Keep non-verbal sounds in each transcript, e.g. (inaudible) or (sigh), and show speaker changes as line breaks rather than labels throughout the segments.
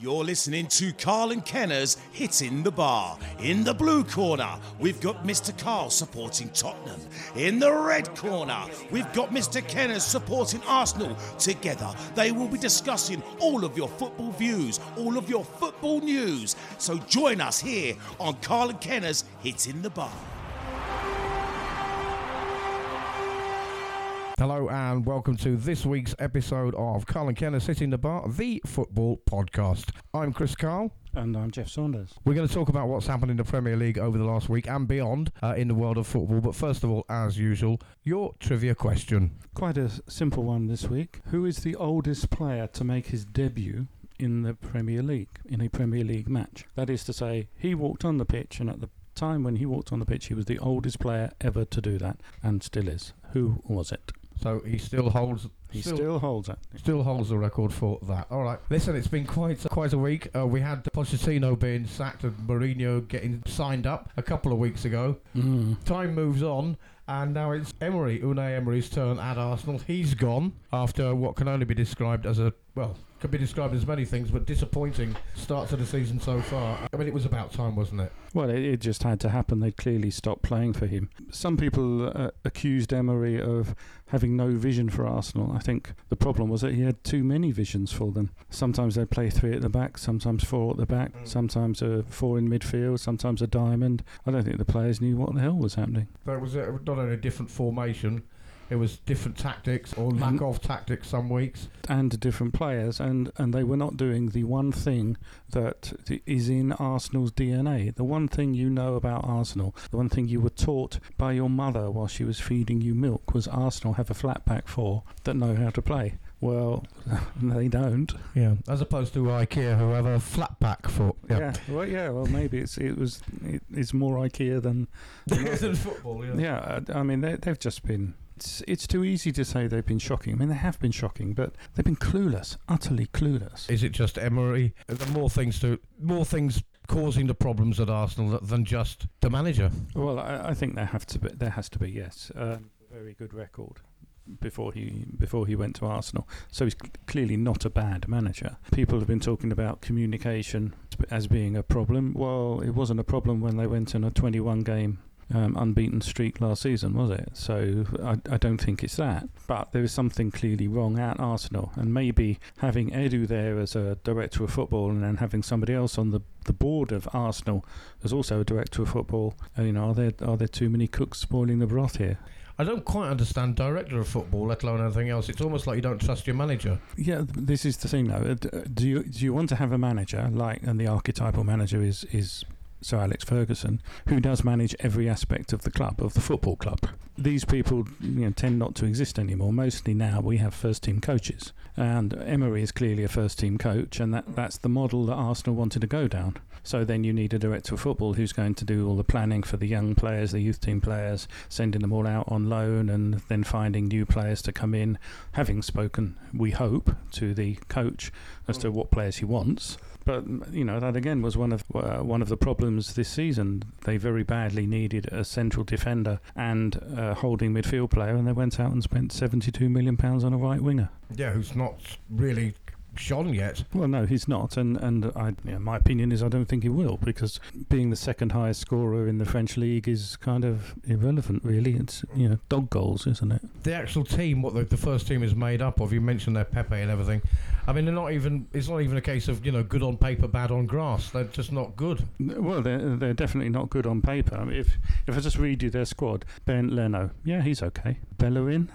You're listening to Carl and Kenner's Hitting the Bar. In the blue corner, we've got Mr. Carl supporting Tottenham. In the red corner, we've got Mr. Kenner's supporting Arsenal. Together, they will be discussing all of your football views, all of your football news. So join us here on Carl and Kenner's Hitting the Bar.
Hello and welcome to this week's episode of Carl and Kenner's Hitting the Bar, the football podcast. I'm Chris Carl.
And I'm Jeff Saunders.
We're going to talk about what's happened in the Premier League over the last week and beyond uh, in the world of football. But first of all, as usual, your trivia question.
Quite a simple one this week. Who is the oldest player to make his debut in the Premier League, in a Premier League match? That is to say, he walked on the pitch, and at the time when he walked on the pitch, he was the oldest player ever to do that, and still is. Who was it?
So he still holds.
He still, holds it.
Still holds the record for that. All right. Listen, it's been quite quite a week. Uh, we had Pochettino being sacked and Mourinho getting signed up a couple of weeks ago.
Mm.
Time moves on, and now it's Emery, Unai Emery's turn at Arsenal. He's gone after what can only be described as a well, could be described as many things, but disappointing start to the season so far. I mean, it was about time, wasn't it?
Well, it, it just had to happen. They clearly stopped playing for him. Some people uh, accused Emery of having no vision for Arsenal. I think the problem was that he had too many visions for them. Sometimes they'd play three at the back, sometimes four at the back,
Mm.
sometimes a four in midfield, sometimes a diamond. I don't think the players knew what the hell was happening.
So it was uh, not only a different formation, it was different tactics or lack of tactics some weeks.
and different players, and, and they were not doing the one thing that is in Arsenal's DNA. The one thing you know about Arsenal, the one thing you were taught by your mother while she was feeding you milk, was Arsenal have a flat back four that know how to play. Well, (laughs) they don't.
Yeah, as opposed to IKEA, who have a flat pack foot.
Yeah. Well, yeah. Well, maybe it's it was it, it's more IKEA than (laughs)
than football. Yeah.
yeah. I I mean, they, they've just been. It's, it's too easy to say they've been shocking. I mean, they have been shocking, but they've been clueless, utterly clueless.
Is it just Emery? Are there more things to more things causing the problems at Arsenal than just the manager?
Well, I, I think there have to be, there has to be yes, um, very good record before he before he went to Arsenal. So he's c- clearly not a bad manager. People have been talking about communication as being a problem. Well, it wasn't a problem when they went on a 21 game. Um, unbeaten streak last season, was it? So I, I don't think it's that. But there is something clearly wrong at Arsenal, and maybe having Edu there as a director of football, and then having somebody else on the, the board of Arsenal as also a director of football. uh, You know, are there are there too many cooks spoiling the broth here?
I don't quite understand director of football, let alone anything else. It's almost like you don't trust your manager.
Yeah, this is the thing though. Uh, uh, Do you do you want to have a manager like, and the archetypal manager is is Sir Alex Ferguson, who does manage every aspect of the club of the football club? These people you know, tend not to exist anymore. Mostly now we have first team coaches, and Emery is clearly a first team coach, and that that's the model that Arsenal wanted to go down. So then you need a director of football who's going to do all the planning for the young players, the youth team players, sending them all out on loan, and then finding new players to come in. Having spoken, we hope, to the coach as to what players he wants. But you know that again was one of uh, one of the problems this season. They very badly needed a central defender and a holding midfield player, and they went out and spent seventy-two million pounds on a right winger.
Yeah, who's not really shone yet.
Well, no, he's not, and and I, you know, my opinion is I don't think he will because being the second highest scorer in the French league is kind of irrelevant, really. It's you know dog goals, isn't it?
The actual team, what the, the first team is made up of, you mentioned their Pepe and everything. I mean, they're not even. It's not even a case of you know good on paper, bad on grass. They're just not good.
Well, they're they're definitely not good on paper. I mean, if if I just read you their squad, Bernd Leno, yeah, he's okay. Bellerin,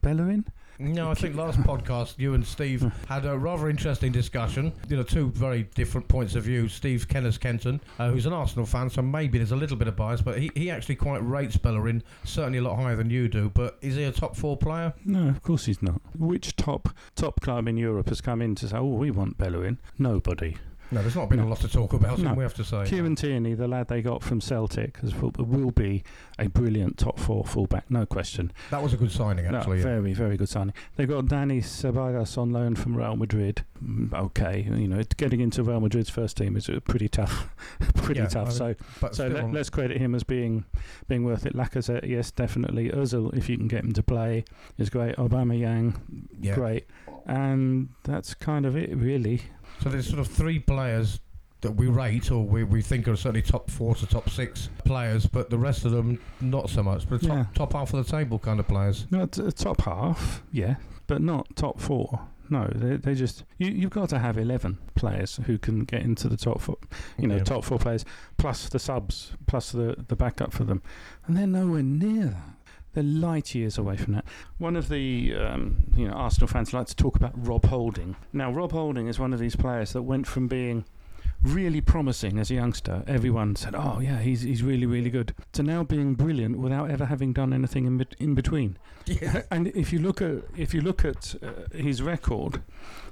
Bellerin,
No, I think last podcast you and Steve (laughs) had a rather interesting discussion. You know, two very different points of view. Steve Kenneth Kenton, uh, who's an Arsenal fan, so maybe there's a little bit of bias, but he, he actually quite rates Bellerin, certainly a lot higher than you do. But is he a top four player?
No, of course he's not. Which top top club in Europe has come in to say, "Oh, we want Bellerin"? Nobody.
No, there's not been a lot to talk about,
No.
we have to say.
Kieran Tierney, the lad they got from Celtic, has, will be a brilliant top four fullback, no question.
That was a good signing,
No,
actually. yeah.
very, very good signing. They've got Dani Ceballos on loan from Real Madrid. Mm, Okay, you know, getting into Real Madrid's first team is pretty tough, (laughs) pretty
Yeah,
tough.
I-
So,
but
so let, us credit him as being being worth it. Lacazette, yes, definitely. Özil, if you can get him to play, is great. Aubameyang,
yeah.
great. and that's kind of it, really.
So there's sort of three players that we rate or we, we think are certainly top four to top six players, but the rest of them not so much. But top,
Yeah.
top half of the table kind of players.
No, t- top half, yeah, but not top four. No, they they just you you've got to have eleven players who can get into the top four. You know,
Yeah.
top four players plus the subs plus the the backup for them, and they're nowhere near that. They're light years away from that. One of the um, you know Arsenal fans like to talk about Rob Holding. Now, Rob Holding is one of these players that went from being really promising as a youngster. Everyone said, "Oh yeah, he's he's really really good," to now being brilliant without ever having done anything in bet- in between. Yeah. And if you look at if you look at uh, his record,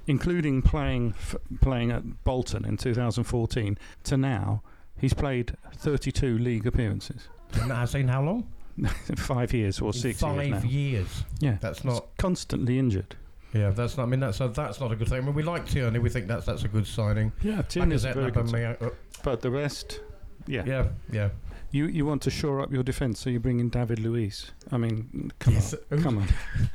including playing f- playing at Bolton in 2014 to now, he's played 32 league appearances.
And that has seen how long? (laughs)
five years or
In
six
Five
years now.
years.
Yeah,
That's
He's
not.
constantly injured.
Yeah, that's not. I mean, that's a, that's not a good thing. I mean, we like Tierney. We think that's that's a good signing.
Yeah, Tierney's a very good.
Aubameyang, uh,
But the rest, yeah.
yeah, yeah.
You you want to shore up your defence, so you bring in David Luiz. I mean, come
Yes,
on, come on.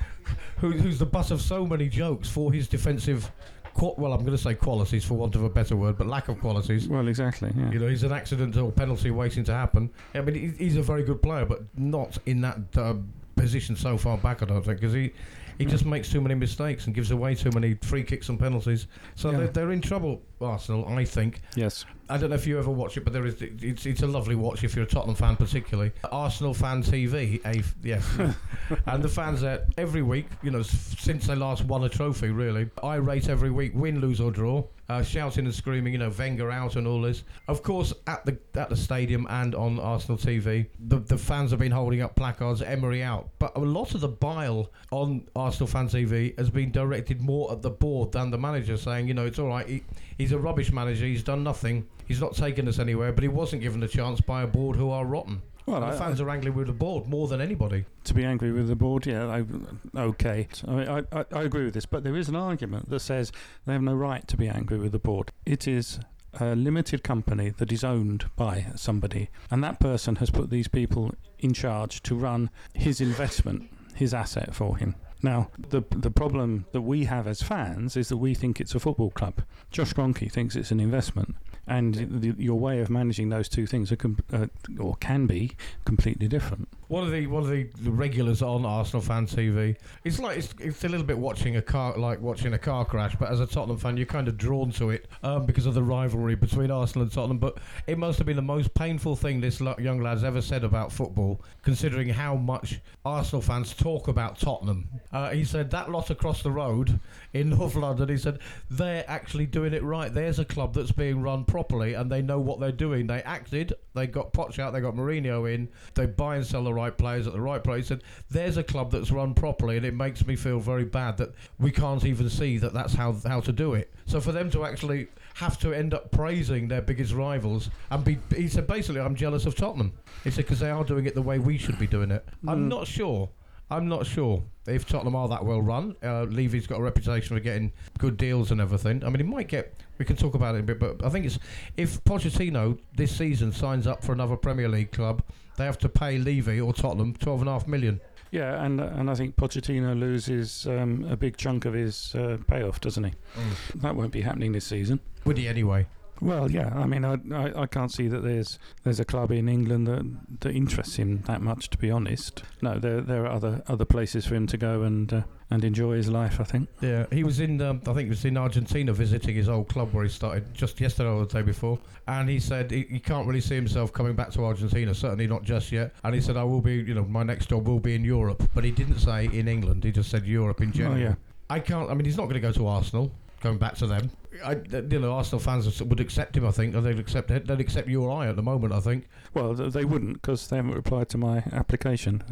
(laughs)
Who, who's the butt of so many jokes for his defensive. Qu- well, I'm going to say qualities for want of a better word, but lack of qualities.
Well, exactly. Yeah.
You know, he's an accident or penalty waiting to happen. I mean, he's a very good player, but not in that uh, position so far back. I don't think because he he just makes too many mistakes and gives away too many free kicks and penalties. So
Yeah.
they're, they're in trouble, Arsenal. I think.
Yes.
I don't know if you ever watch it, but there is it's it's a lovely watch if you're a Tottenham fan, particularly Arsenal fan TV. A, yes, (laughs) and the fans there every week. You know, since they last won a trophy, really, I rate every week, win, lose or draw, uh, shouting and screaming. You know, Wenger out and all this. Of course, at the at the stadium and on Arsenal TV, the the fans have been holding up placards, Emery out. But a lot of the bile on Arsenal fan TV has been directed more at the board than the manager, saying, you know, it's all right. He, he's a rubbish manager. He's done nothing. He's not taken us anywhere, but he wasn't given a chance by a board who are rotten.
Well,
the
I-
fans are angry with the board more than anybody.
to be angry with the board, yeah, I, okay. I, mean, I, I, I agree with this, but there is an argument that says they have no right to be angry with the board. It is a limited company that is owned by somebody, and that person has put these people in charge to run his investment, his asset for him. Now, the the problem that we have as fans is that we think it's a football club. Josh Kroenke thinks it's an investment, and the, your way of managing those two things are com- uh, or can be completely different.
One of the one of the, the regulars on Arsenal fan TV. It's like it's, it's a little bit watching a car like watching a car crash, but as a Tottenham fan, you're kind of drawn to it um, because of the rivalry between Arsenal and Tottenham. But it must have been the most painful thing this young lad's ever said about football, considering how much Arsenal fans talk about Tottenham. Uh, he said that lot across the road in North London. He said they're actually doing it right. There's a club that's being run properly, and they know what they're doing. They acted. They got Poch out. They got Mourinho in. They buy and sell the right players at the right place. He said there's a club that's run properly, and it makes me feel very bad that we can't even see that that's how how to do it. So for them to actually have to end up praising their biggest rivals and be, he said basically, I'm jealous of Tottenham. He said because they are doing it the way we should be doing it. I'm
Mm.
not sure. I'm not sure if Tottenham are that well run. Uh, Levy's got a reputation for getting good deals and everything. I mean, he might get. We can talk about it a bit, but I think it's if Pochettino this season signs up for another Premier League club, they have to pay Levy or Tottenham twelve and a half million.
Yeah, and and I think Pochettino loses um, a big chunk of his uh, payoff, doesn't he? That won't be happening this season.
Would he anyway?
Well, yeah. I mean, I, I, I can't see that there's there's a club in England that that interests him that much. To be honest, no. There there are other other places for him to go and uh, and enjoy his life. I think.
Yeah, he was in. Um, I think he was in Argentina visiting his old club where he started just yesterday or the day before, and he said he, he can't really see himself coming back to Argentina. Certainly not just yet. And he said I will be. You know, my next job will be in Europe, but he didn't say in England. He just said Europe in general.
Oh yeah.
I can't. I mean, he's not going to go to Arsenal. Going back to them, I, you know, Arsenal fans would accept him. I think, or they'd accept they'd accept you or I at the moment. I think.
Well, they wouldn't because they haven't replied to my application.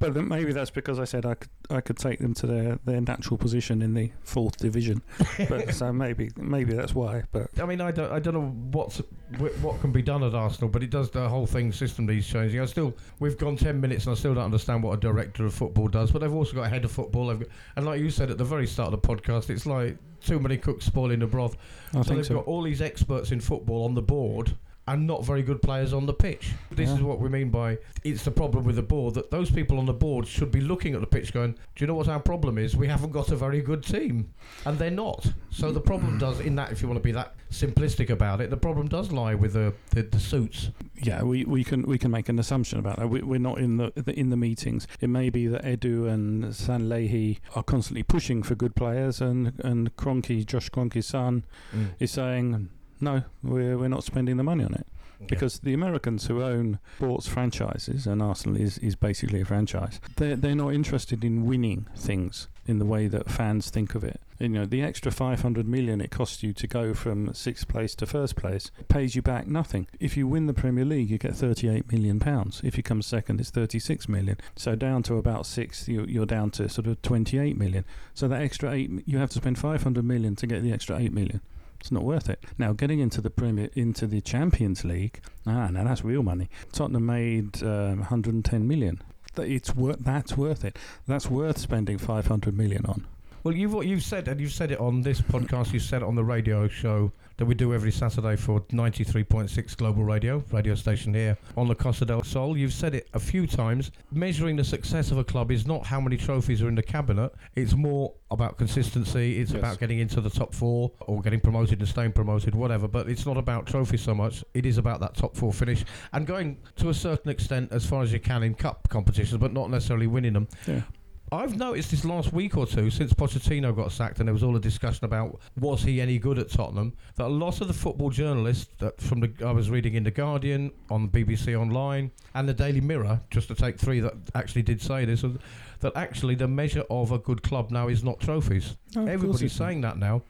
But, (laughs) maybe that's because I said I could I could take them to their, their natural position in the fourth division. (laughs) but so maybe maybe that's why. But
I mean, I don't, I don't know what's wh- what can be done at Arsenal, but it does the whole thing system needs changing. I still, we've gone ten minutes, and I still don't understand what a director of football does. But they've also got a head of football, they've got, and like you said at the very start of the podcast, it's like too many cooks spoiling the broth.
I
so
think
they've
so.
got all these experts in football on the board. And not very good players on the pitch. This
Yeah.
is what we mean by it's the problem with the board that those people on the board should be looking at the pitch going, Do you know what our problem is? We haven't got a very good team. And they're not. So the problem mm. does, in that, if you want to be that simplistic about it, the problem does lie with the, the, the suits.
Yeah, we, we can we can make an assumption about that. We, we're not in the, the in the meetings. It may be that Edu and Sanllehi are constantly pushing for good players, and and Kroenke, Josh Kroenke's son, mm. is saying no, we're we're not spending the money on it because the Americans who own sports franchises, and Arsenal is, is basically a franchise, they're, they're not interested in winning things in the way that fans think of it. You know, the extra 500 million it costs you to go from sixth place to first place pays you back nothing. If you win the Premier League, you get 38 million pounds. If you come second, it's 36 million. So down to about sixth, you, you're down to sort of 28 million. So that extra eight, you have to spend 500 million to get the extra 8 million. It's not worth it. Now getting into the Premier, into the Champions League, ah, now that's real money. Tottenham made um, 110 million. It's worth. That's worth it. That's worth spending 500 million on.
Well, you've what you've said, and you've said it on this podcast. You said it on the radio show that we do every Saturday for ninety three point six Global Radio, radio station here on the Costa del Sol. You've said it a few times. Measuring the success of a club is not how many trophies are in the cabinet. It's more about consistency. It's
Yes.
about getting into the top four or getting promoted and staying promoted, whatever. But it's not about trophies so much. It is about that top four finish and going to a certain extent as far as you can in cup competitions, but not necessarily winning them.
Yeah.
I've noticed this last week or two since Pochettino got sacked, and there was all a discussion about was he any good at Tottenham. That a lot of the football journalists that from the I was reading in the Guardian, on BBC Online, and the Daily Mirror, just to take three that actually did say this, that actually the measure of a good club now is not trophies.
Oh,
Everybody's saying that now.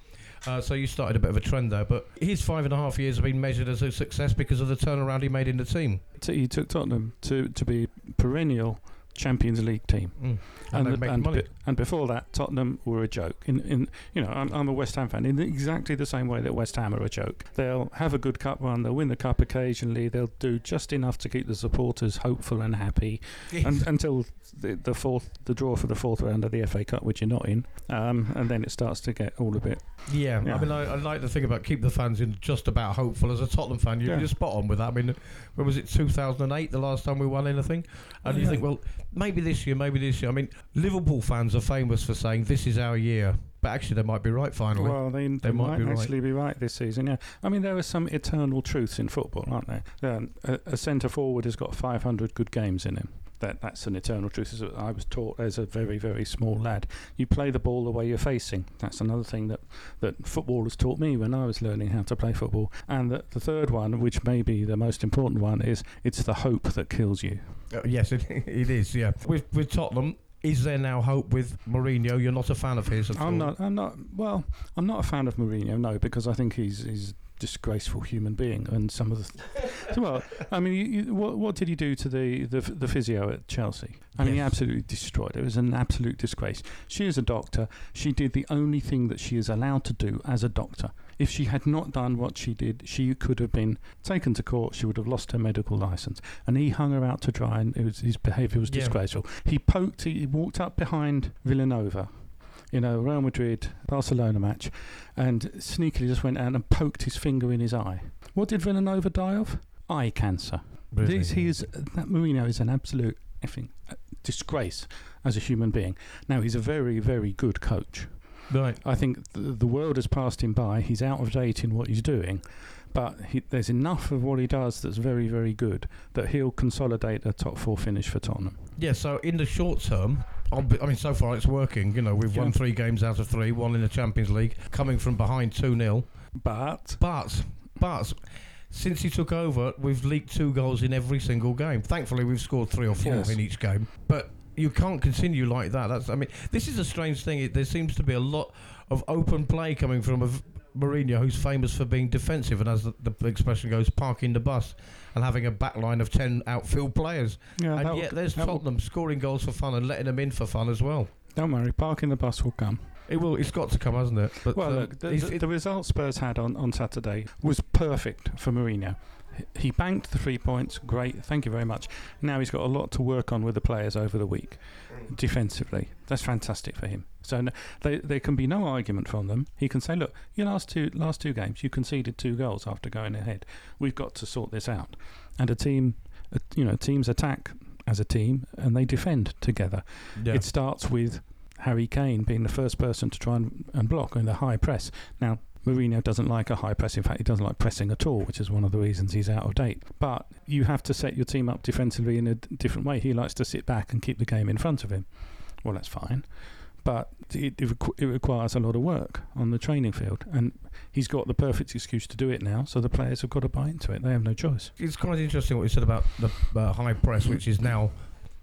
Uh, so you started a bit of a trend there, but his five and a half years have been measured as a success because of the turnaround he made in the team.
He took Tottenham to, to be perennial Champions League team.
Mm. And, they
the- and, be- and before that, Tottenham were a joke. In, in you know, I'm, I'm a West Ham fan. In exactly the same way that West Ham are a joke. They'll have a good cup run. They'll win the cup occasionally. They'll do just enough to keep the supporters hopeful and happy un until the, the fourth, the draw for the fourth round of the FA Cup, which you're not in. Um, and then it starts to get all a bit.
Yeah,
Yeah.
I mean, I, I like the thing about keep the fans in just about hopeful. As a Tottenham fan, you,
Yeah.
you're spot on with that. I mean, when was it 2008, the last time we won anything? And you think, well, maybe this year, maybe this year. I mean, Liverpool fans are famous for saying this is our year, but actually they might be right finally.
Well, they, they,
might
might,
be right.
actually be right this season. Yeah, I mean there are some eternal truths in football, aren't there? Um, a, a centre forward has got 500 good games in him. That that's an eternal truth. As I was taught as a very very small lad. You play the ball the way you're facing. That's another thing that that footballers taught me when I was learning how to play football. And the, the third one, which may be the most important one, is it's the hope that kills you.
Uh, yes, (laughs) it, it is. Yeah, with with Tottenham. Is there now hope with Mourinho? You're not a fan of his at all.
I'm not. I'm not. Well, I'm not a fan of Mourinho. No, because I think he's he's disgraceful human being, and some of the. (laughs) well, I mean, you, you, what what did he do to the the, the physio at Chelsea? I mean, he absolutely destroyed it. It was an absolute disgrace. She is a doctor. She did the only thing that she is allowed to do as a doctor. If she had not done what she did, she could have been taken to court. She would have lost her medical license. And he hung her out to dry, and it was, his behaviour was
Yeah.
disgraceful. He poked. He walked up behind Vilanova in know, Real Madrid Barcelona match and sneakily just went out and poked his finger in his eye. What did Vilanova die of? Eye cancer.
Really?
This, he is, that Mourinho is an absolute effing uh, disgrace as a human being. Now, he's a very, very good coach.
right.
I think the, the world has passed him by. He's out of date in what he's doing. But he, there's enough of what he does that's very, very good that he'll consolidate a top four finish for Tottenham.
Yeah, so in the short term, I mean, so far it's working. You know, we've won three games out of three, one in the Champions League, coming from behind 2 0.
But
But, but, since he took over, we've leaked two goals in every single game. Thankfully, we've scored three or four
Yes.
in each game. But you can't continue like that. That's, I mean, this is a strange thing. It, there seems to be a lot of open play coming from a Mourinho, who's famous for being defensive and, as the, the expression goes, parking the bus and having a back line of 10 outfield players.
yeah,
and yet there's Tottenham scoring goals for fun and letting them in for fun as well.
Don't worry, parking the bus will come.
It will. It's got to come, hasn't it? But
Well,
um,
look, the, the, the result Spurs had on, on Saturday was perfect for Mourinho. He banked the three points. Great, thank you very much. Now he's got a lot to work on with the players over the week, defensively. That's fantastic for him. So no, they, there can be no argument from them. He can say, "Look, your last two last two games, you conceded two goals after going ahead. We've got to sort this out." And a team, uh, you know, teams attack as a team and they defend together.
Yeah.
It starts with Harry Kane being the first person to try and, and block in the high press. Now, Mourinho doesn't like a high press. In fact, he doesn't like pressing at all, which is one of the reasons he's out of date. But you have to set your team up defensively in a different way. He likes to sit back and keep the game in front of him. Well, that's fine. But it, it, requ- it requires a lot of work on the training field. And he's got the perfect excuse to do it now, so the players have got to buy into it. They have no choice.
it's quite interesting what you said about the uh, high press, which is now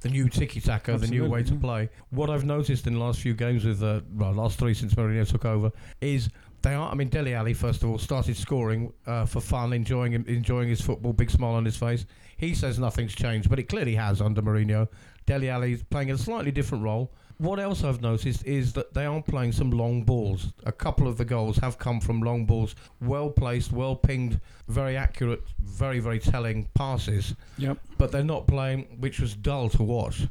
the new tiki taka, the new way to play. What I've noticed in the last few games with uh, well, last three since Mourinho took over is they are. I mean, Dele Alli first of all started scoring uh, for fun, enjoying him, enjoying his football, big smile on his face. He says nothing's changed, but it clearly has under Mourinho. Dele Alli's playing a slightly different role. What else I've noticed is that they are playing some long balls. A couple of the goals have come from long balls, well placed, well pinged, very accurate, very very telling passes
Yep.
but they're not playing, which was dull to watch.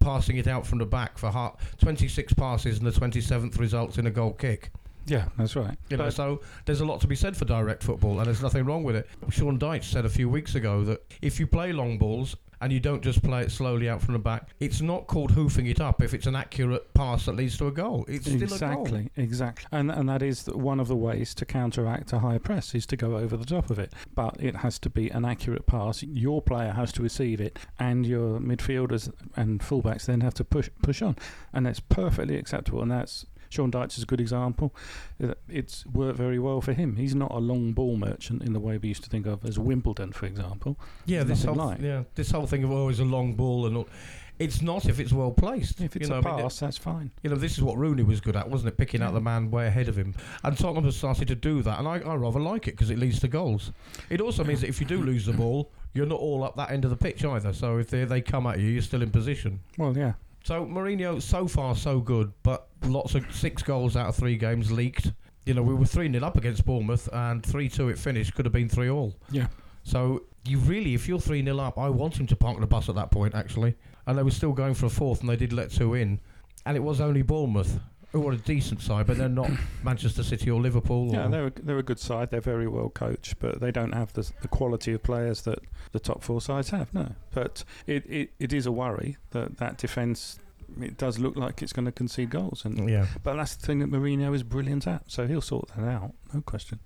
Passing it out from the back for heart, 26 passes and the 27th results in a goal kick.
Yeah, that's right.
You know, so there's a lot to be said for direct football, and there's nothing wrong with it. Sean Dyche said a few weeks ago that if you play long balls and you don't just play it slowly out from the back, it's not called hoofing it up if it's an accurate pass that leads to a goal. It's still a goal.
exactly, exactly, and and that is one of the ways to counteract a high press is to go over the top of it. But it has to be an accurate pass. Your player has to receive it, and your midfielders and fullbacks then have to push push on, and that's perfectly acceptable. And that's Sean Dyche is a good example. Uh, It's worked very well for him. He's not a long ball merchant in the way we used to think of as Wimbledon, for example.
Yeah,
There's
this whole
like.
yeah this whole thing of always a long ball and all. It's not if it's well placed.
If it's
you know,
a
I mean,
pass, that's fine.
You know, this is what Rooney was good at, wasn't it? Picking out the man way ahead of him. And Tottenham has started to do that, and I, I rather like it because it leads to goals. It also means that if you do lose the ball, you're not all up that end of the pitch either. So if they, they come at you, you're still in position.
Well, yeah.
So Mourinho, so far so good, but lots of six goals out of three games leaked. You know, we were 3 0 up against Bournemouth, and 3 2 it finished, could have been 3 all.
Yeah.
So you really, if you're 3 0 up, I want him to park the bus at that point, actually. And they were still going for a fourth, and they did let two in. And it was only Bournemouth, who were a decent side, but they're not (coughs) Manchester City or Liverpool.
Yeah,
or,
they're a, they're a good side. They're very well coached, but they don't have the, the quality of players that the top four sides have. No, but it, it, it is a worry that that defence. It does look like it's going to concede goals, and
yeah.
but that's the thing that Mourinho is brilliant at. So he'll sort that out, no question.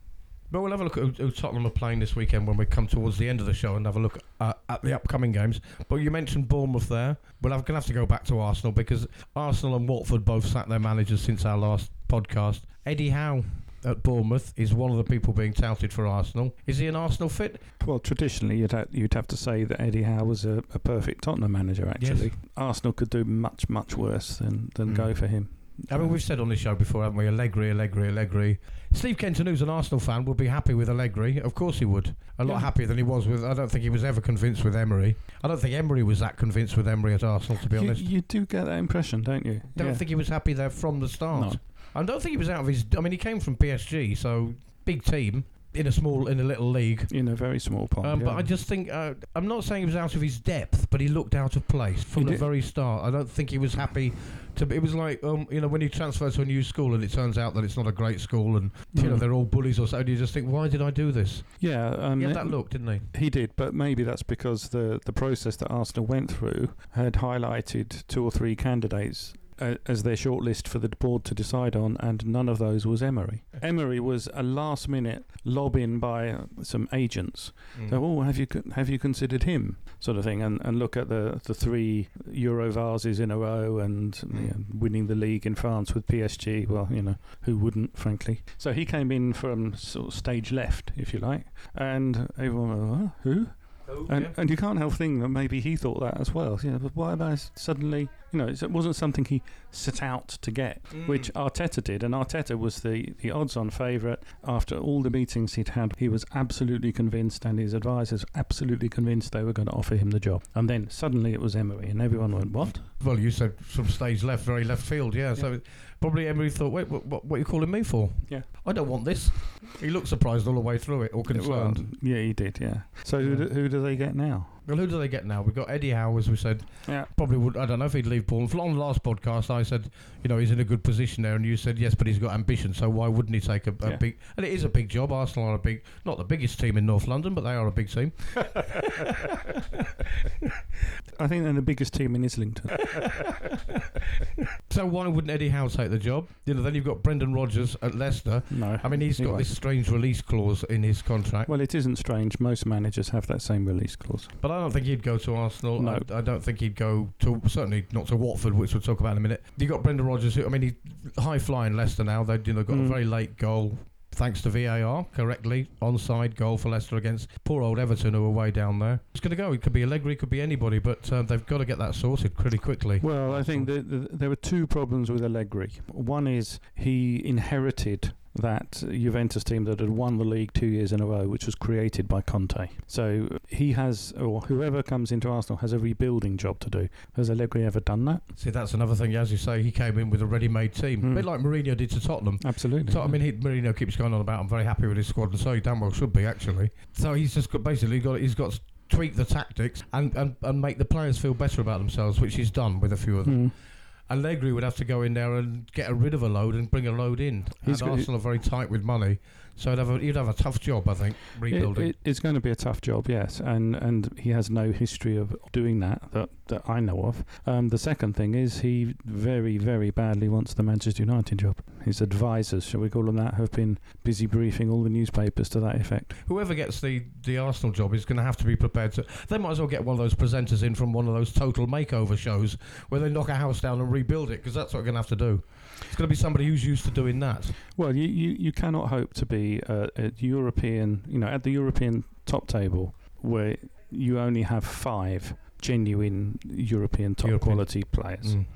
But we'll have a look at who, who Tottenham are playing this weekend when we come towards the end of the show and have a look uh, at the upcoming games. But you mentioned Bournemouth there. Well, I'm going to have to go back to Arsenal because Arsenal and Watford both sacked their managers since our last podcast. Eddie Howe at Bournemouth is one of the people being touted for Arsenal. Is he an Arsenal fit?
Well, traditionally, you'd have, you'd have to say that Eddie Howe was a, a perfect Tottenham manager. Actually, Arsenal could do much much worse than than
Mm.
go for him.
I mean, we've said on this show before, haven't we? Allegri, Allegri, Allegri. Steve Kenton, who's an Arsenal fan, would be happy with Allegri. Of course he would. A lot
Yeah.
happier than he was with. I don't think he was ever convinced with Emery. I don't think Emery was that convinced with Emery at Arsenal, to be
you,
honest.
you do get that impression, don't you?
don't
Yeah.
think he was happy there from the start.
No.
I don't think he was out of his. I mean, he came from PSG, so big team in a small, in a little league.
in a very small pond.
Um, But. I just think uh, I'm not saying he was out of his depth, but he looked out of place from
He
the
did.
very start. I don't think he was happy. To it was like um, you know when you transfer to a new school and it turns out that it's not a great school and you know
Mm.
they're all bullies or something. You just think, why did I do this?
yeah, um,
He had that look, didn't he?
He did, but maybe that's because the the process that Arsenal went through had highlighted two or three candidates uh, as their shortlist for the board to decide on, and none of those was Emery. Emery was a last minute lob in by uh, some agents.
Mm.
So, oh, have you have you considered him, sort of thing, and and look at the the three Europas in a row and you know, winning the league in France with PSG. Well, you know, who wouldn't, frankly. So he came in from sort of stage left, if you like, and everyone, went, "Huh? who? And, and you can't help thinking that maybe he thought that as well. You know, but why am I suddenly, you know, it wasn't something he set out to get,
Mm.
which Arteta did. And Arteta was the, the odds on favourite. After all the meetings he'd had, he was absolutely convinced, and his advisors absolutely convinced they were going to offer him the job. And then suddenly it was Emery, and everyone went, What?
Well, you said from stage left, very left field, yeah. So probably Emery thought, wait, what, what, what are you calling me for?
Yeah.
I don't want this. He looked surprised all the way through it, or
Well,
concerned.
yeah, he did. Yeah. So who do, who do they get now?
Well, who do they get now? We've got Eddie Howe, as we said.
Yeah.
Probably would. I don't know if he'd leave Paul. On the last podcast, I said, you know, he's in a good position there, and you said yes, but he's got ambition. So why wouldn't he take a, a
Yeah.
big? And it is a big job. Arsenal are a big, not the biggest team in North London, but they are a big team. (laughs)
I think they're the biggest team in Islington. (laughs)
So why wouldn't Eddie Howe take the job? You know, then you've got Brendan Rodgers at Leicester.
no.
I mean, he's
he
got
won't.
this strange release clause in his contract,
Well, it isn't strange. Most managers have that same release clause.
but I don't think he'd go to Arsenal.
No.
I, I don't think he'd go to certainly not to Watford, which we'll talk about in a minute. You got Brendan Rodgers. Who, I mean, he high flying Leicester now. They you know got a
Mm.
very late goal. Thanks to VAR, correctly onside goal for Leicester against poor old Everton, who are way down there. It's going to go. It could be Allegri, it could be anybody, but uh, they've got to get that sorted pretty quickly.
Well, I think that that there were two problems with Allegri. One is he inherited that Juventus team that had won the league two years in a row, which was created by Conte. So he has, or whoever comes into Arsenal has a rebuilding job to do. Has Allegri ever done that?
See, that's another thing. As you say, he came in with a ready-made team, a
Mm.
bit like Mourinho did to Tottenham.
Absolutely.
So, I mean, he, Mourinho keeps going on about I'm very happy with his squad, and so he damn well should be actually. So he's just got basically got he's got to tweak the tactics and, and, and make the players feel better about themselves, which he's done with a few of them.
Mm.
Allegri would have to go in there and get rid of a load and bring a load in.
He's
and
got-
Arsenal are very tight with money, so he'd have a, he'd have a tough job, I think,
It,
rebuilding.
it, it's going to be a tough job, yes, and and he has no history of doing that that, that I know of. Um, the second thing is he very very badly wants the Manchester United job. His advisors, shall we call them that, have been busy briefing all the newspapers to that effect.
Whoever gets the, the Arsenal job is going to have to be prepared to. They might as well get one of those presenters in from one of those total makeover shows where they knock a house down and rebuild it, because that's what they're going to have to do. It's going to be somebody who's used to doing that.
Well, you, you, you cannot hope to be a, a European, you know, at the European top table where you only have five genuine European top
European.
quality players.
Mm.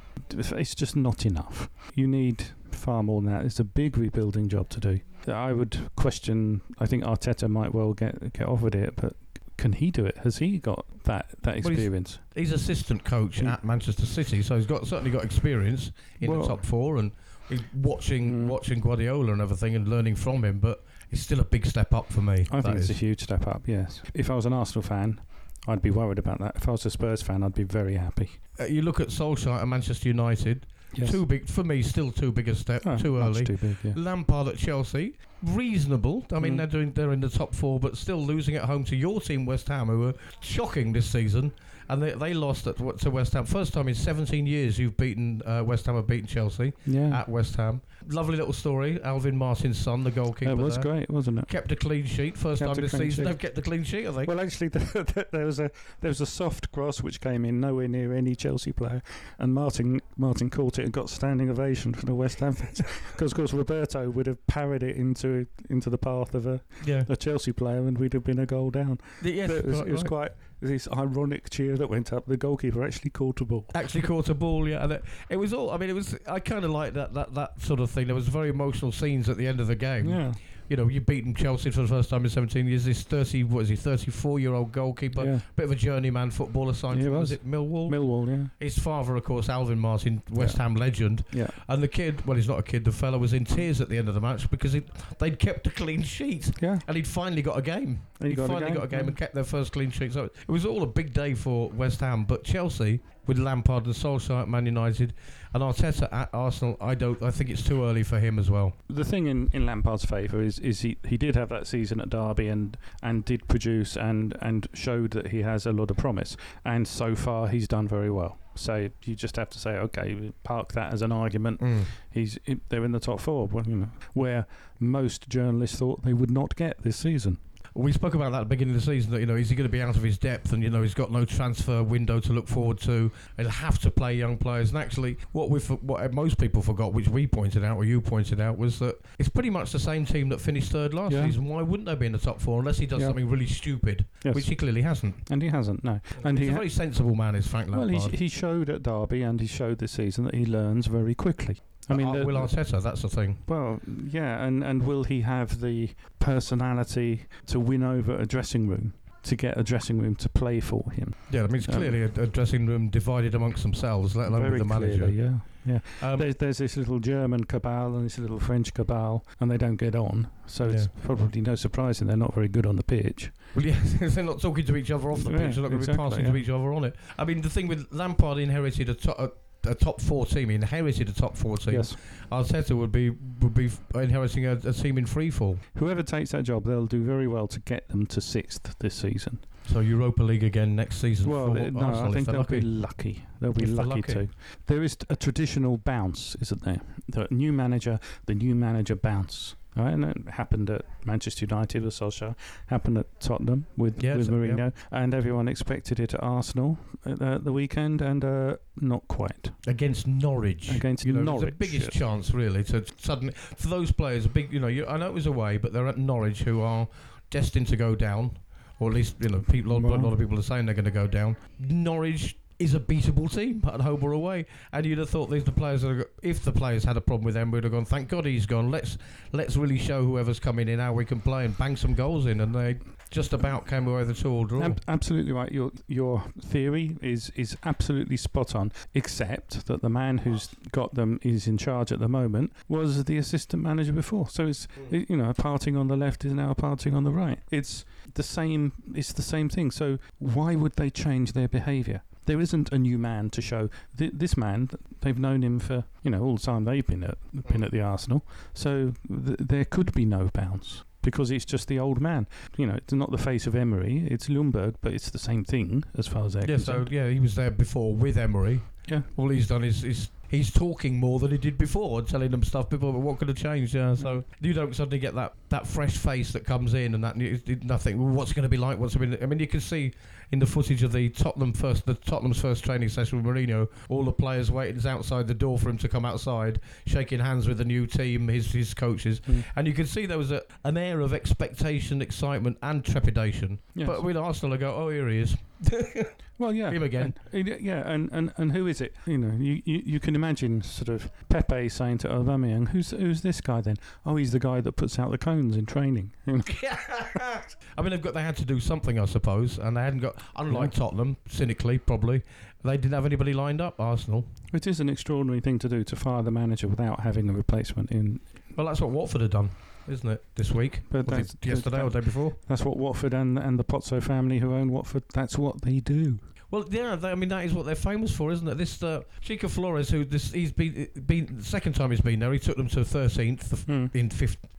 It's just not enough. You need far more than that. It's a big rebuilding job to do. I would question. I think Arteta might well get get offered it, but can he do it? Has he got that that
Well, he's-
experience?
He's assistant coach
Mm.
at Manchester City, so he's got certainly got experience in
Well-
the top four and he's watching
Mm.
watching Guardiola and everything and learning from him. But it's still a big step up for me.
I
that
think it's a
is.
huge step up. Yes. If I was an Arsenal fan, I'd be worried about that. If I was a Spurs fan, I'd be very happy.
Uh, you look at Solskjaer at Manchester United.
Yes.
Too big for me. Still too big a step.
Oh,
too
much
early.
Too big. Yeah.
Lampard at Chelsea, reasonable. I mean,
Mm.
they're doing they're in the top four, but still losing at home to your team, West Ham, who were shocking this season. And they, they lost at, to West Ham. First time in 17 years you've beaten uh, West Ham have beaten Chelsea
Yeah.
at West Ham. Lovely little story. Alvin Martin's son, the goalkeeper,
It was
there,
great, wasn't it?
kept a clean sheet. First
Kept
time this season
sheet.
they've kept a clean sheet. I think.
Well, actually, (laughs) there was a there was a soft cross which came in nowhere near any Chelsea player, and Martin Martin caught it and got standing ovation from the West Ham fans (laughs) because, of course, Roberto would have parried it into into the path of a,
yeah.
a Chelsea player, and we'd have been a goal down.
yes,
But it was,
quite
it was
right.
quite this ironic cheer that went up. The goalkeeper actually caught a ball.
actually caught a ball. Yeah, and it, it was all. I mean, it was. I kind of like that, that that sort of thing. There was very emotional scenes at the end of the game.
Yeah,
You know, you've beaten Chelsea for the first time in 17 years. This 30, what is he, 34 year old goalkeeper,
yeah.
bit of a journeyman footballer. Signed
Yeah,
from,
was.
was it Millwall?
Millwall, yeah,
His father, of course, Alvin Martin, West
Yeah.
Ham legend,
yeah.
and the kid. Well, he's not a kid. The fella was in tears at the end of the match because he, they'd kept a clean sheet.
Yeah,
And he'd finally got a game.
And he
He
got a
finally
game,
got a game
yeah.
and kept their first clean sheet. So it was all a big day for West Ham. But Chelsea, with Lampard and Solskjaer at Man United, and Arteta at Arsenal, I don't. I think it's too early for him as well.
the thing in, in Lampard's favour is is he, he did have that season at Derby and and did produce and and showed that he has a lot of promise and so far he's done very well. So you just have to say okay, park that as an argument. Mm. He's they're in the top four, well, you know, where most journalists thought they would not get this season.
We spoke about that at the beginning of the season. That you know, is he going to be out of his depth? And you know, he's got no transfer window to look forward to. He'll have to play young players. And actually, what we what most people forgot, which we pointed out, or you pointed out, was that it's pretty much the same team that finished third last
Yeah.
season. Why wouldn't they be in the top four unless he does
Yeah.
something really stupid,
Yes.
which he clearly hasn't?
and he hasn't, no. And
he's
he
a
ha-
very sensible man, is Frank
well,
Lampard.
he, he showed at Derby and he showed this season that he learns very quickly. I mean, the-
Will Arteta, that's the thing.
Well, yeah, and, and will he have the personality to win over a dressing room? to get a dressing room to play for him.
Yeah, I mean, it's
Um,
clearly a, a dressing room divided amongst themselves, let alone with the manager.
clearly, yeah. Yeah,
Um,
there's, there's this little German cabal and this little French cabal, and they don't get on. So it's probably no surprise that they're not very good on the pitch.
Well, yeah, (laughs) they're not talking to each other off the
Yeah,
pitch. They're not going to
exactly,
be passing
yeah.
to each other on it. I mean, the thing with Lampard inherited a, to- a, a top four team. He inherited a top four team.
Yes.
Arteta would be would be inheriting a, a team in free fall.
Whoever takes that job, they'll do very well to get them to sixth this season.
So Europa League again next season.
Well,
for
no,
Arsenal,
I think they'll
lucky.
be lucky. They'll be lucky,
lucky.
too. There is a traditional bounce, isn't there? The new manager, the new manager bounce. Right, and it happened at Manchester United with Solskjaer, happened at Tottenham with,
Yeah,
with
yeah.
Mourinho, and everyone expected it at Arsenal at uh, the weekend, and uh, not quite.
against Norwich.
Against
you know,
Norwich,
the biggest
yes.
chance, really, to suddenly for those players. A big, you know, you, I know it was away, but they're at Norwich, who are destined to go down, or at least you know, people, a lot, a lot of people are saying they're going to go down. Norwich is a beatable team at home or away, and you'd have thought these the players that are, if the players had a problem with them, we'd have gone. Thank God he's gone. Let's let's really show whoever's coming in how we can play and bang some goals in, and they just about came away with a two-all draw.
Ab- absolutely right. Your your theory is is absolutely spot on. Except that the man who's got them is in charge at the moment was the assistant manager before. So it's it- you know a parting on the left is now a parting on the right. It's the same. It's the same thing. So why would they change their behaviour? There isn't a new man to show. Th- this man, they've known him for you know all the time they've been at been at the Arsenal. So th- there could be no bounce because it's just the old man you know, it's not the face of Emery, it's Ljungberg, but it's the same thing as far as they're
Yeah, so yeah, he was there before with Emery.
Yeah.
All he's done is, is he's talking more than he did before and telling them stuff before. But what could have changed? Yeah, so you don't suddenly get that, that fresh face that comes in and that nothing. What's going to be like? What's going to I mean, you can see in the footage of the Tottenham first, the Tottenham's first training session with Mourinho, all the players waiting outside the door for him to come outside, shaking hands with the new team, his his coaches,
Mm.
and you can see there was a, an air of expectation, excitement, and trepidation.
Yes.
But with Arsenal, I go, oh, here he is. (laughs)
Well, yeah,
Him again. (laughs)
And, yeah, and, and, and who is it? You know, you, you, you can imagine sort of Pepe saying to Aubameyang, "Who's who's this guy then? Oh, he's the guy that puts out the cones in training." (laughs)
I mean, they've got they had to do something, I suppose, and they hadn't got. Unlike Tottenham, cynically, probably they didn't have anybody lined up. Arsenal.
It is an extraordinary thing to do to fire the manager without having a replacement in.
Well, that's what Watford had done, isn't it? This week,
But that's,
yesterday or the day before.
that's what Watford and and the Pozzo family who own Watford. That's what they do.
Well, yeah, they, I mean that is what they're famous for, isn't it? This uh, Quique Flores, who this he's been been the second time he's been there. He took them to 13th
Hmm.
in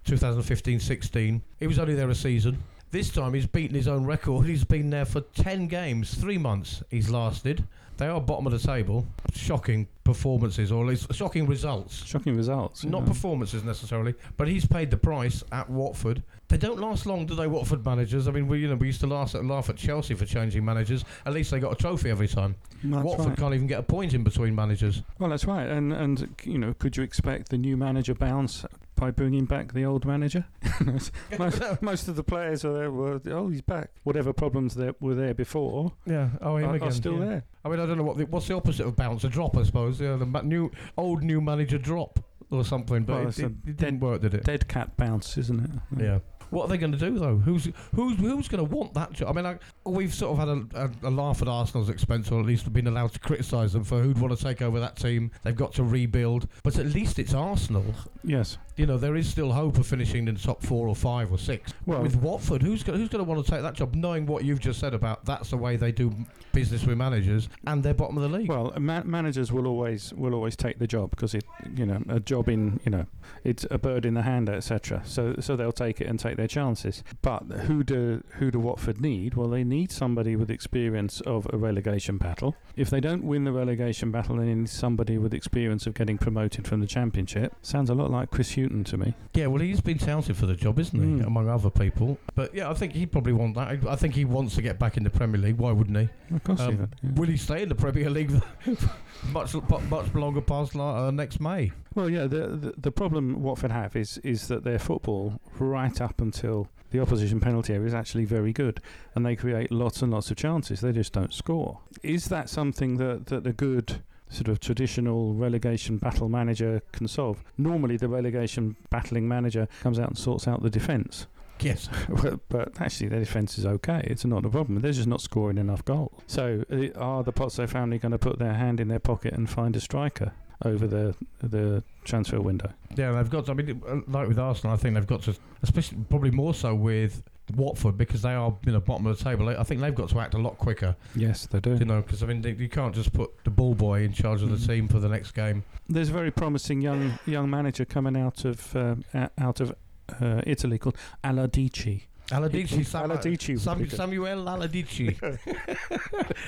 2015-16. He was only there a season. This time he's beaten his own record. (laughs) He's been there for 10 games, three months he's lasted. They are bottom of the table. Shocking performances, or at least shocking results.
Shocking results.
Not
know.
performances necessarily, but he's paid the price at Watford. They don't last long, do they? Watford managers. I mean, we you know we used to laugh at, laugh at Chelsea for changing managers. At least they got a trophy every time.
That's
Watford
right.
can't even get a point in between managers.
Well, that's right. And and you know, could you expect the new manager bounce by bringing back the old manager? (laughs) most, most of the players are there. Were, oh, he's back. Whatever problems that were there before
Yeah. Oh, him
are,
again.
are still
yeah.
there.
I mean, I don't know what the, what's the opposite of bounce. A drop, I suppose. Yeah, the ma- new old new manager drop or something. But
Well,
it, it, it didn't work, did it?
Dead cat bounce, isn't it?
Yeah. What are they going to do though? Who's who's who's going to want that job? I mean, like, we've sort of had a, a, a laugh at Arsenal's expense, or at least been allowed to criticise them for who'd want to take over that team. They've got to rebuild, but at least it's Arsenal.
Yes.
You know, there is still hope of finishing in the top four or five or six.
Well,
with Watford, who's going who's going to want to take that job, knowing what you've just said about that's the way they do business with managers, and they're bottom of the league.
well, ma- managers will always will always take the job because it, you know, a job in, you know, it's a bird in the hand, etc. So so they'll take it and take their chances. But who do who do Watford need? Well, they need somebody with experience of a relegation battle. If they don't win the relegation battle, they need somebody with experience of getting promoted from the Championship. Sounds a lot like Chris Hughton to me.
Yeah, well, he's been touted for the job, isn't he?
Mm.
Among other people. But yeah, I think he'd probably want that. I- I think he wants to get back in the Premier League. Why wouldn't he?
Of course,
Um,
he would, yeah.
Will he stay in the Premier League (laughs) much much longer past uh, next May?
Well, yeah. The, the the problem Watford have is is that their football right up until the opposition penalty area is actually very good, and they create lots and lots of chances. They just don't score. Is that something that that a good sort of traditional relegation battle manager can solve? Normally, the relegation battling manager comes out and sorts out the defence.
Yes. (laughs)
but, but actually their defence is okay. It's not a problem. They're just not scoring enough goals. So uh, are the Pozzo family going to put their hand in their pocket and find a striker over the the transfer window?
Yeah, they've got. To, I mean, uh, like with Arsenal, I think they've got to, especially probably more so with Watford because they are you know bottom of the table. I think they've got to act a lot quicker.
Yes, they do.
You know, because I mean, they, you can't just put the ball boy in charge of the
Mhm.
team for the next game.
There's a very promising young young manager coming out of uh, out of uh, Italy called Aladici.
Aladici, Sam,
Aladici
Sam,
would be good.
Samuel Aladici.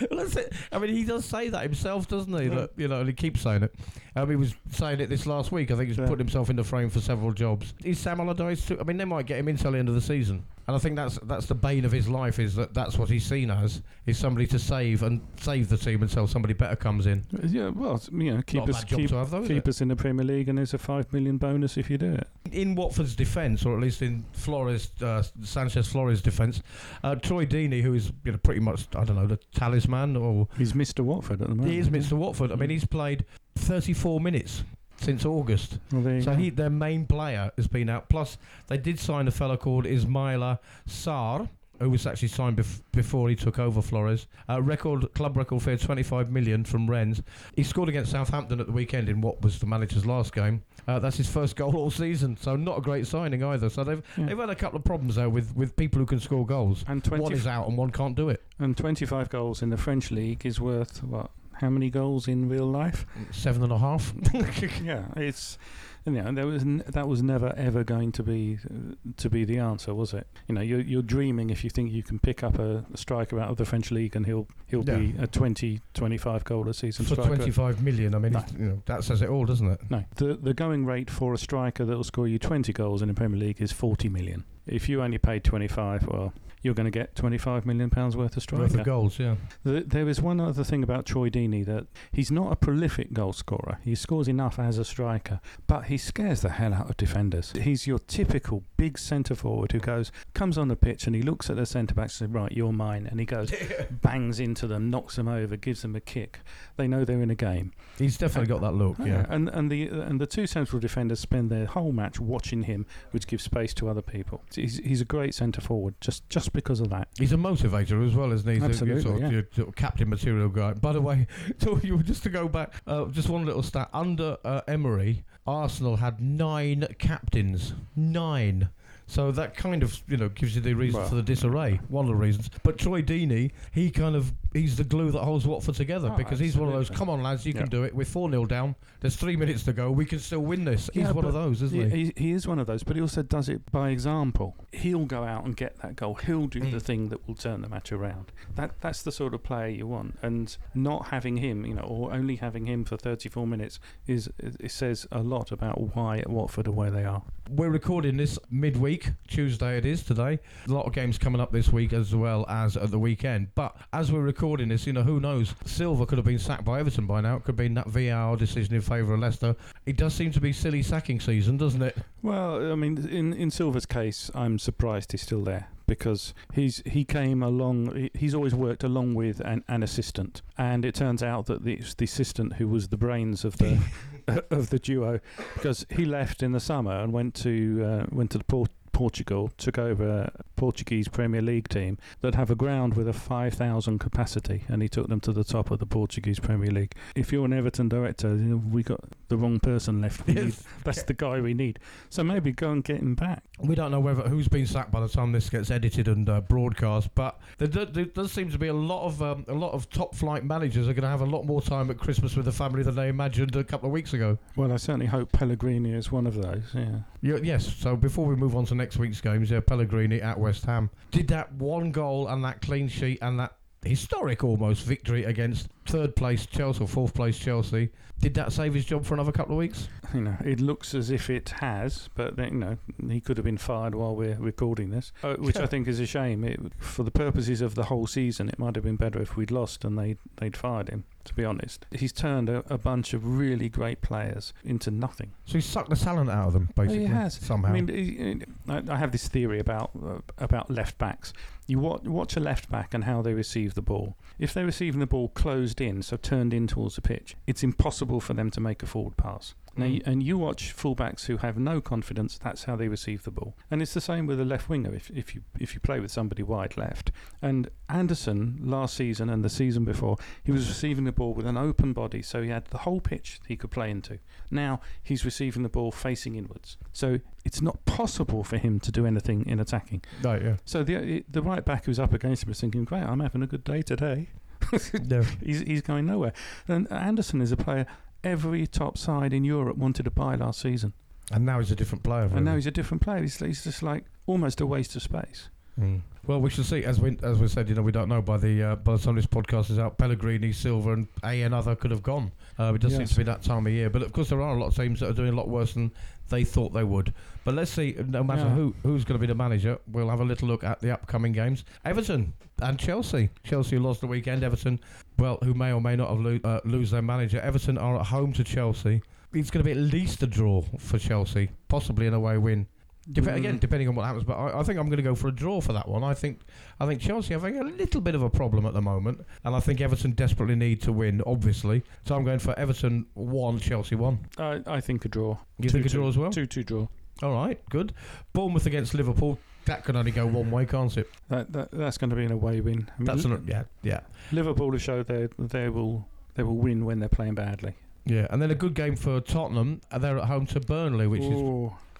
that's it. I mean, he does say that himself, doesn't he?
Yeah.
That, you know, and he keeps saying it. Um, he was saying it this last week. I think he's
Yeah.
put himself in the frame for several jobs. Is Sam Allardyce too? I mean, they might get him until the end of the season. And I think that's that's the bane of his life is that that's what he's seen as is somebody to save and save the team until somebody better comes in.
Yeah, well, you know, keep
Not
us keep,
have, though,
keep us in the Premier League, and there's a five million bonus if you do it.
In Watford's defence, or at least in Flores, uh, Sanchez Flores' defence, uh, Troy Deeney, who is you know pretty much I don't know the talisman or
He's Mr. Watford at the moment.
He is Mr. Watford. I mean, he's played 34 minutes since August.
Well,
So
go.
he, their main player has been out. Plus, they did sign a fellow called Ismaila Sarr, who was actually signed bef- before he took over Flores. Uh, record club record fee 25 million from Rennes. He scored against Southampton at the weekend in what was the manager's last game. Uh, that's his first goal all season, so not a great signing either. So they've
Yeah.
they've had a couple of problems there with, with people who can score goals.
and 20
One is out and one can't do it.
and 25 goals in the French league is worth what? How many goals in real life?
Seven and a half. (laughs)
yeah, it's you know there was n- that was never ever going to be uh, to be the answer, was it? You know, you're you're dreaming if you think you can pick up a, a striker out of the French league and he'll he'll be a 20 25 goal a season
For
striker.
25 million, I mean,
No.
you know, that says it all, doesn't it?
No, the the going rate for a striker that will score you 20 goals in the Premier League is 40 million. If you only paid 25, well, you're going to get 25 million pounds worth of striker.
Worth of goals, yeah.
The, there is one other thing about Troy Deeney that he's not a prolific goal scorer. He scores enough as a striker, but he scares the hell out of defenders. He's your typical big centre forward who goes, comes on the pitch and he looks at the centre backs and says, "Right, you're mine," and he goes, (laughs) bangs into them, knocks them over, gives them a kick. They know they're in a game.
He's definitely got that look, yeah.
and and the and the two central defenders spend their whole match watching him, which gives space to other people. He's, he's a great centre forward just just because of that.
He's a motivator as well, isn't he? He's a- sort of,
yeah.
your sort of captain material guy. By the way, (laughs) so you just to go back, uh, just one little stat. Under uh, Emery, Arsenal had nine captains. Nine. So that kind of, you know, gives you the reason
Well,
for the disarray. One of the reasons. But Troy Deeney, he kind of, he's the glue that holds Watford together
Oh,
because he's one of those. Come on, lads, you
Yeah.
can do it. We're four 0 down. There's three minutes to go. We can still win this. He's
Yeah,
one of those, isn't
he,
he?
he, he is one of those, but he also does it by example. He'll go out and get that goal. He'll do the
Mm.
thing that will turn the match around. That that's the sort of player you want. And not having him, you know, or only having him for 34 minutes is it, it says a lot about why Watford are where they are.
We're recording this midweek, Tuesday it is today. A lot of games coming up this week as well as at the weekend. But as we're recording this, you know, who knows? Silva could have been sacked by Everton by now. It could have been that VAR decision in favour of Leicester. It does seem to be silly sacking season, doesn't it?
Well, I mean, in in Silva's case, I'm surprised he's still there because he's he came along. He's always worked along with an, an assistant, and it turns out that the, it's the assistant who was the brains of the (laughs) (laughs) of the duo, because he left in the summer and went to uh, went to the Port. Portugal took over Portuguese Premier League team that have a ground with a 5,000 capacity, and he took them to the top of the Portuguese Premier League. If you're an Everton director, you know, we got the wrong person left. (laughs) Need, that's the guy we need. So maybe go and get him back.
We don't know whether who's been sacked by the time this gets edited and uh, broadcast, but there, do- there does seem to be a lot of um, a lot of top flight managers are going to have a lot more time at Christmas with the family than they imagined a couple of weeks ago.
Well, I certainly hope Pellegrini is one of those. Yeah.
Yeah, yes. So before we move on to next week's games, yeah, Pellegrini at West Ham. Did that one goal and that clean sheet and that historic almost victory against third place Chelsea or fourth place Chelsea. Did that save his job for another couple of weeks?
You know, it looks as if it has, but you know, he could have been fired while we're recording this, uh, which I think is a shame. It, for the purposes of the whole season, it might have been better if we'd lost and they they'd fired him. To be honest, he's turned a, a bunch of really great players into nothing.
So he sucked the talent out of them, basically.
He has.
somehow.
I mean, I, I have this theory about uh, about left backs. You watch, a left back and how they receive the ball. If they're receiving the ball closed in, so turned in towards the pitch, it's impossible for them to make a forward pass Now,
Mm.
you, and you watch fullbacks who have no confidence. That's how they receive the ball, and it's the same with a left winger. If, if you if you play with somebody wide left, and Anderson last season and the season before, he was receiving the ball with an open body, so he had the whole pitch he could play into. Now he's receiving the ball facing inwards, so it's not possible for him to do anything in attacking.
Right, yeah.
So the the right back who's up against him is thinking, "Great, I'm having a good day today." (laughs)
yeah.
he's he's going nowhere. And Anderson is a player every top side in Europe wanted to buy last season,
And now he's a different player.
and now he's a different player. He's, he's just like almost a waste of space.
Mm. Well, we shall see. As we as we said, you know, we don't know by the uh, by the time this podcast is out. Pellegrini, Silva, and a another could have gone. Uh, it does seem to be that time of year. But of course, there are a lot of teams that are doing a lot worse than they thought they would. But let's see. No matter
Yeah.
who who's going to be the manager, we'll have a little look at the upcoming games. Everton and Chelsea. Chelsea lost the weekend. Everton, well, who may or may not have lo- uh, lose their manager. Everton are at home to Chelsea. It's going to be at least a draw for Chelsea, possibly an away win. Dep- Again,
Mm.
depending on what happens, but I, I think I'm going to go for a draw for that one. I think I think Chelsea are having a little bit of a problem at the moment, and I think Everton desperately need to win, obviously. So I'm going for Everton one, Chelsea one.
I, I think a draw.
You think a draw as well?
Two two draw.
All right, good. Bournemouth against Liverpool. That can only go one way, can't it?
That, that that's going to be an away win. I mean,
That's an, yeah, yeah,
Liverpool have showed they they will they will win when they're playing badly.
Yeah. And then a good game for Tottenham. Uh, they're at home to Burnley, which is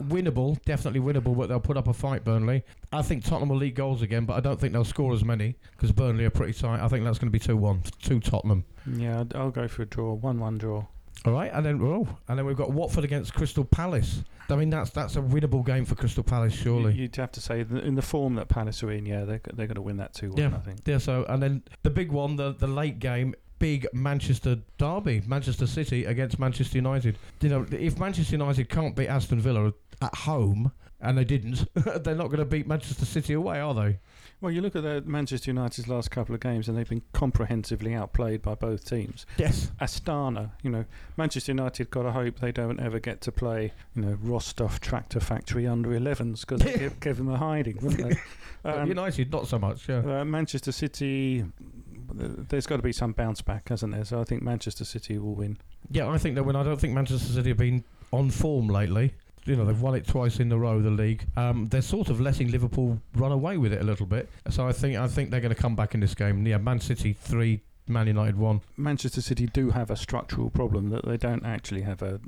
winnable, definitely winnable, but they'll put up a fight, Burnley. I think Tottenham will lead goals again, but I don't think they'll score as many because Burnley are pretty tight. I think that's going to be 2 1 to Tottenham.
yeah, I'll go for a draw. One one draw.
All right, and then oh, and then we've got Watford against Crystal Palace. I mean, that's that's a winnable game for Crystal Palace, surely.
You- You'd have to say in the form that Palace are in, yeah, they're they're going to win that two one.
Yeah.
I think.
Yeah. So, and then the big one, the the late game, big Manchester derby, Manchester City against Manchester United. You know, if Manchester United can't beat Aston Villa at home, and they didn't, (laughs) they're not going to beat Manchester City away, are they?
Well, you look at the Manchester United's last couple of games, and they've been comprehensively outplayed by both teams.
Yes.
Astana, you know, Manchester United got to hope they don't ever get to play, you know, Rostov Tractor Factory under 11s because they (laughs) give, give them a hiding, wouldn't they? (laughs) Um,
United, not so much. Yeah.
uh, Manchester City, there's got to be some bounce back, hasn't there? So I think Manchester City will win.
Yeah, I think they win. I don't think Manchester City have been on form lately. You know, they've won it twice in a row, the league. Um, they're sort of letting Liverpool run away with it a little bit. So I think I think they're going to come back in this game. Yeah, Man City three, Man United one.
Manchester City do have a structural problem that they don't actually have a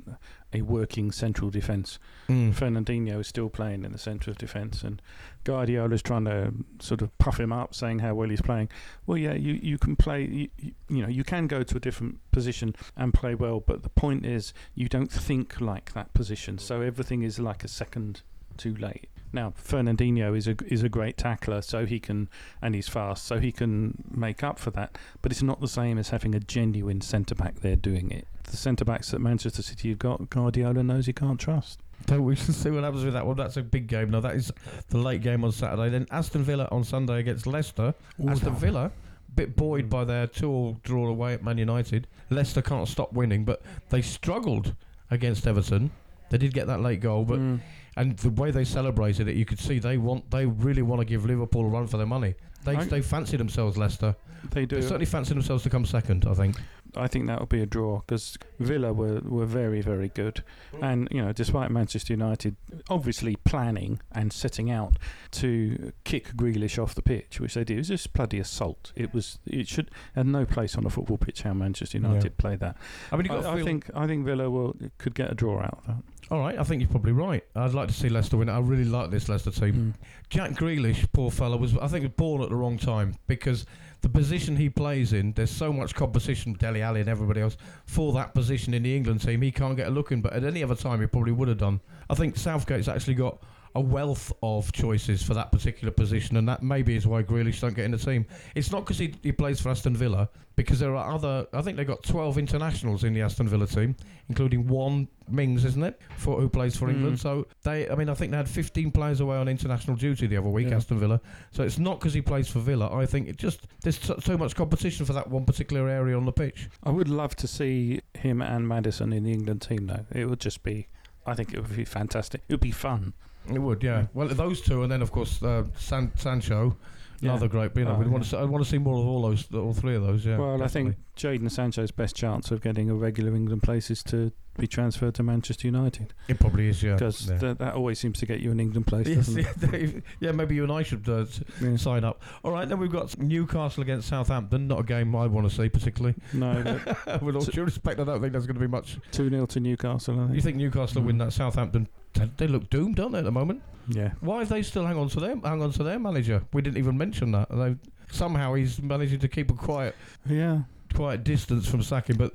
a working central defence.
Mm.
Fernandinho is still playing in the centre of defence, and Guardiola is trying to sort of puff him up, saying how well he's playing. Well, yeah, you, you can play, you, you know, you can go to a different position and play well, but the point is you don't think like that position, so everything is like a second too late. Now, Fernandinho is a is a great tackler, so he can, and he's fast, so he can make up for that. But it's not the same as having a genuine centre back there doing it. The centre backs that Manchester City have got, Guardiola knows he can't trust.
So we (laughs) see what happens with that one. That's a big game. Now that is the late game on Saturday. Then Aston Villa on Sunday against Leicester. Aston Villa, bit buoyed by their two-all draw away at Man United. Leicester can't stop winning, but they struggled against Everton. They did get that late goal, but
Mm.
And the way they celebrated it, you could see they want, they really want to give Liverpool a run for their money. They
I-
they fancy themselves, Leicester.
They do.
They certainly fancy themselves to come second. I think.
I think that will be a draw because Villa were, were very, very good. And, you know, despite Manchester United obviously planning and setting out to kick Grealish off the pitch, which they did, it was just bloody assault. It was, it should, had no place on a football pitch how Manchester United play that.
I mean,
I, I think I think Villa will could get a draw out of that.
All right, I think you're probably right. I'd like to see Leicester win. I really like this Leicester team. Hmm. Jack Grealish, poor fella, was I think was born at the wrong time because the position he plays in, there's so much competition, Dele Alli and everybody else, for that position in the England team. He can't get a look in, but at any other time he probably would have done. I think Southgate's actually got a wealth of choices for that particular position, and that maybe is why Grealish don't get in the team. It's not because he, he plays for Aston Villa, because there are other. I think they've got 12 internationals in the Aston Villa team, including one Mings, isn't it, for who plays for
Mm.
England. So they, I mean, I think they had 15 players away on international duty the other week,
Yeah.
Aston Villa. So it's not because he plays for Villa. I think it just there's so much competition for that one particular area on the pitch.
I would love to see him and Maddison in the England team, though. It would just be, I think it would be fantastic. It would be fun.
It would, yeah. Well, those two, and then of course uh, San- Sancho,
Yeah.
another great. You know,
Oh,
we want to. See, I want to see more of all those, all three of those. Yeah.
well, I think
definitely.
Jadon Sancho's best chance of getting a regular England place is to be transferred to Manchester United
it probably is. Yeah.
because
yeah.
that, that always seems to get you an England place,
Yes,
doesn't it?
yeah, (laughs) yeah, maybe you and I should uh,
Yeah.
sign up. All right, then we've got Newcastle against Southampton. Not a game I want to see particularly.
No, (laughs) but
With all due respect, I don't think there's going to be much.
2 0 to Newcastle, I
You
think.
Newcastle will win
Mm.
that Southampton? They, look doomed, don't they, at the moment?
Yeah.
Why have they still hang on to them? Hang on to their manager? We didn't even mention that. They, somehow he's managing to keep a quiet,
Yeah.
quiet distance from sacking. But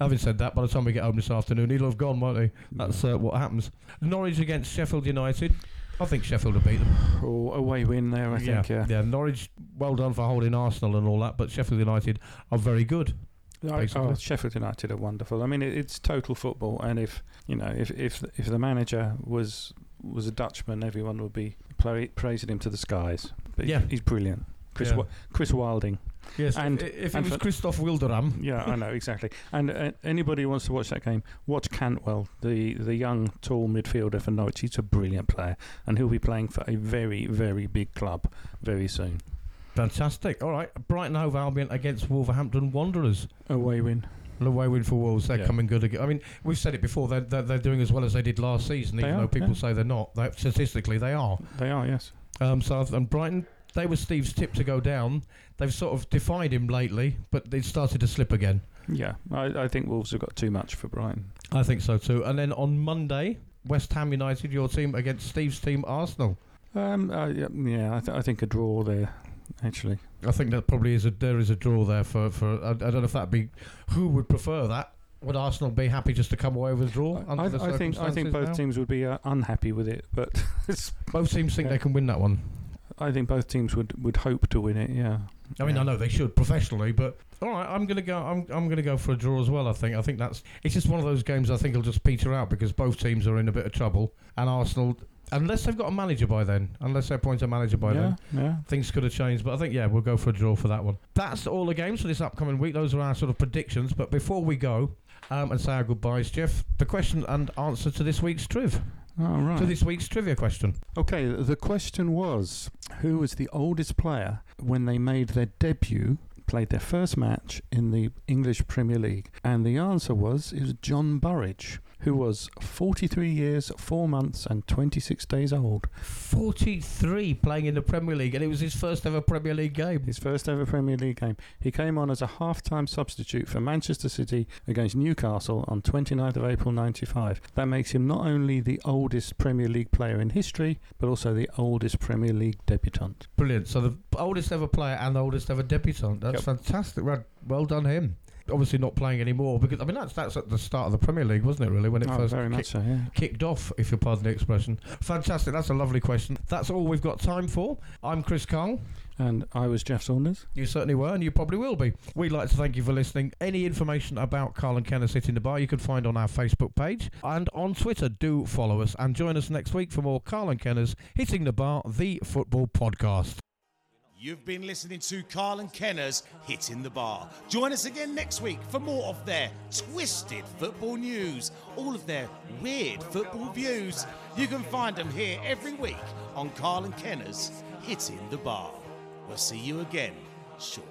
having said that, by the time we get home this afternoon, he'll have gone, won't he? That's uh, what happens. Norwich against Sheffield United. I think Sheffield will beat them.
Oh, away win there, I think, yeah.
yeah. Norwich, well done for holding Arsenal and all that, but Sheffield United are very good.
Oh,
basically.
oh, Sheffield United are wonderful. I mean, it, it's total football, and if you know, if if if the manager was was a Dutchman, everyone would be pra- praising him to the skies. But
Yeah.
he's brilliant. Chris
Yeah.
Wa- Chris Wilding.
Yes,
And-
if, if it was
for-
Christoph Wilderam,
Yeah, I know exactly. And uh, anybody who wants to watch that game, watch Cantwell, the the young tall midfielder for Norwich. He's a brilliant player, and he'll be playing for a very very big club very soon.
Fantastic. All right, Brighton Hove Albion against Wolverhampton Wanderers.
Away win.
The way win for Wolves, they're
Yeah.
coming good again. I mean, we've said it before. They're, they're, they're doing as well as they did last season,
They
even
are,
though people
yeah.
say they're not. They, statistically, they are.
They are, yes.
Um, so and Brighton, they were Steve's tip to go down. They've sort of defied him lately, but they started to slip again.
Yeah, I, I think Wolves have got too much for Brighton.
I think so too. And then on Monday, West Ham United, your team against Steve's team, Arsenal.
Um, uh, yeah, yeah I, th- I think a draw there, actually.
I think that probably is a there is a draw there for for. I, I don't know if that'd be who would prefer that. Would Arsenal be happy just to come away with a draw?
I, I, think I think both
now?
teams would be uh, unhappy with it, but (laughs) it's,
both teams think
Yeah.
they can win that one.
I think both teams would, would hope to win it. Yeah.
I mean,
Yeah.
I know they should professionally, but all right, I'm gonna go. I'm I'm gonna go for a draw as well. I think. I think that's. It's just one of those games. I think will just peter out because both teams are in a bit of trouble, and Arsenal, unless they've got a manager by then, unless they appoint a manager by
yeah,
then,
yeah.
things could have changed. But I think yeah, we'll go for a draw for that one. That's all the games for this upcoming week. Those are our sort of predictions. But before we go. Um, and say our goodbyes, Jeff. The question and answer to this week's triv.
All right.
To this week's trivia question.
Okay, the question was who was the oldest player when they made their debut, played their first match in the English Premier League? And the answer was it was John Burridge, who was 43 years, 4 months, and 26 days old.
43 playing in the Premier League, and it was his first ever Premier League game.
His first ever Premier League game. He came on as a half time substitute for Manchester City against Newcastle on 29th of April 95. That makes him not only the oldest Premier League player in history, but also the oldest Premier League debutant.
Brilliant. So the oldest ever player and the oldest ever debutant. That's
Yep.
fantastic. Well, well done him. Obviously not playing anymore because I mean that's that's at the start of the Premier League, wasn't it? Really, when it
Oh,
first
very much
kicked,
so, yeah.
kicked off, if you pardon the expression. Fantastic. That's a lovely question. That's all we've got time for. I'm Chris Carl.
And I was Jeff Saunders.
You certainly were, and you probably will be. We'd like to thank you for listening. Any information about Carl and Kenner's Hitting the Bar you can find on our Facebook page and on Twitter. Do follow us and join us next week for more Carl and Kenner's Hitting the Bar, the football podcast.
You've been listening to Carl and Kenner's Hitting the Bar. Join us again next week for more of their twisted football news, all of their weird football views. You can find them here every week on Carl and Kenner's Hitting the Bar. We'll see you again shortly.